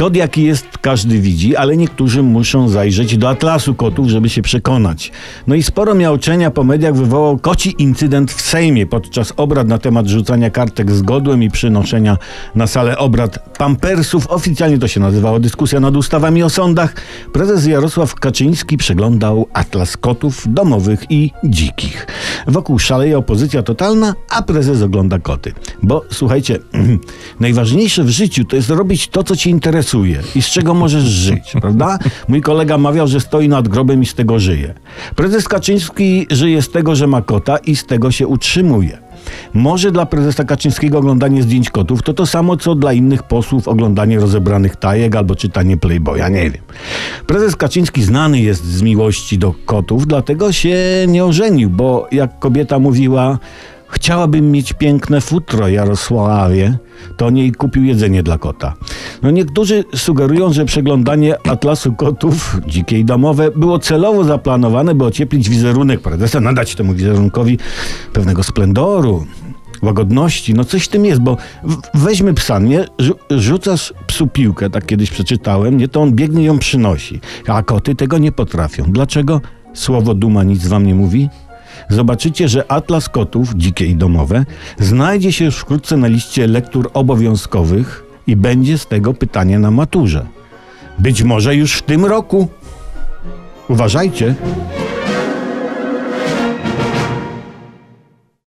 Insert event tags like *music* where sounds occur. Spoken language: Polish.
Kot jaki jest, każdy widzi, ale niektórzy muszą zajrzeć do atlasu kotów, żeby się przekonać. No i sporo miauczenia po mediach wywołał koci incydent w Sejmie podczas obrad na temat rzucania kartek z godłem i przynoszenia na salę obrad pampersów. Oficjalnie to się nazywało dyskusja nad ustawami o sądach. Prezes Jarosław Kaczyński przeglądał atlas kotów domowych i dzikich. Wokół szaleje opozycja totalna, a prezes ogląda koty. Bo słuchajcie, *clears throat* najważniejsze w życiu to jest robić to, co ci interesuje i z czego możesz *laughs* żyć, prawda? Mój kolega mawiał, że stoi nad grobem i z tego żyje. Prezes Kaczyński żyje z tego, że ma kota i z tego się utrzymuje. Może dla prezesa Kaczyńskiego oglądanie zdjęć kotów to to samo, co dla innych posłów oglądanie rozebranych tajek albo czytanie Playboya, nie wiem. Prezes Kaczyński znany jest z miłości do kotów, dlatego się nie ożenił, bo jak kobieta mówiła, Chciałabym mieć piękne futro, Jarosławie. To niej kupił jedzenie dla kota. No niektórzy sugerują, że przeglądanie atlasu kotów, dzikie i domowe, było celowo zaplanowane, by ocieplić wizerunek prezesa, nadać temu wizerunkowi pewnego splendoru, łagodności. No coś w tym jest, bo weźmy psa, nie? Rzucasz psu piłkę, tak kiedyś przeczytałem, nie? To on biegnie ją przynosi. A koty tego nie potrafią. Dlaczego? Słowo duma nic wam nie mówi? Zobaczycie, że Atlas Kotów, dzikie i domowe, znajdzie się już wkrótce na liście lektur obowiązkowych i będzie z tego pytanie na maturze. Być może już w tym roku. Uważajcie.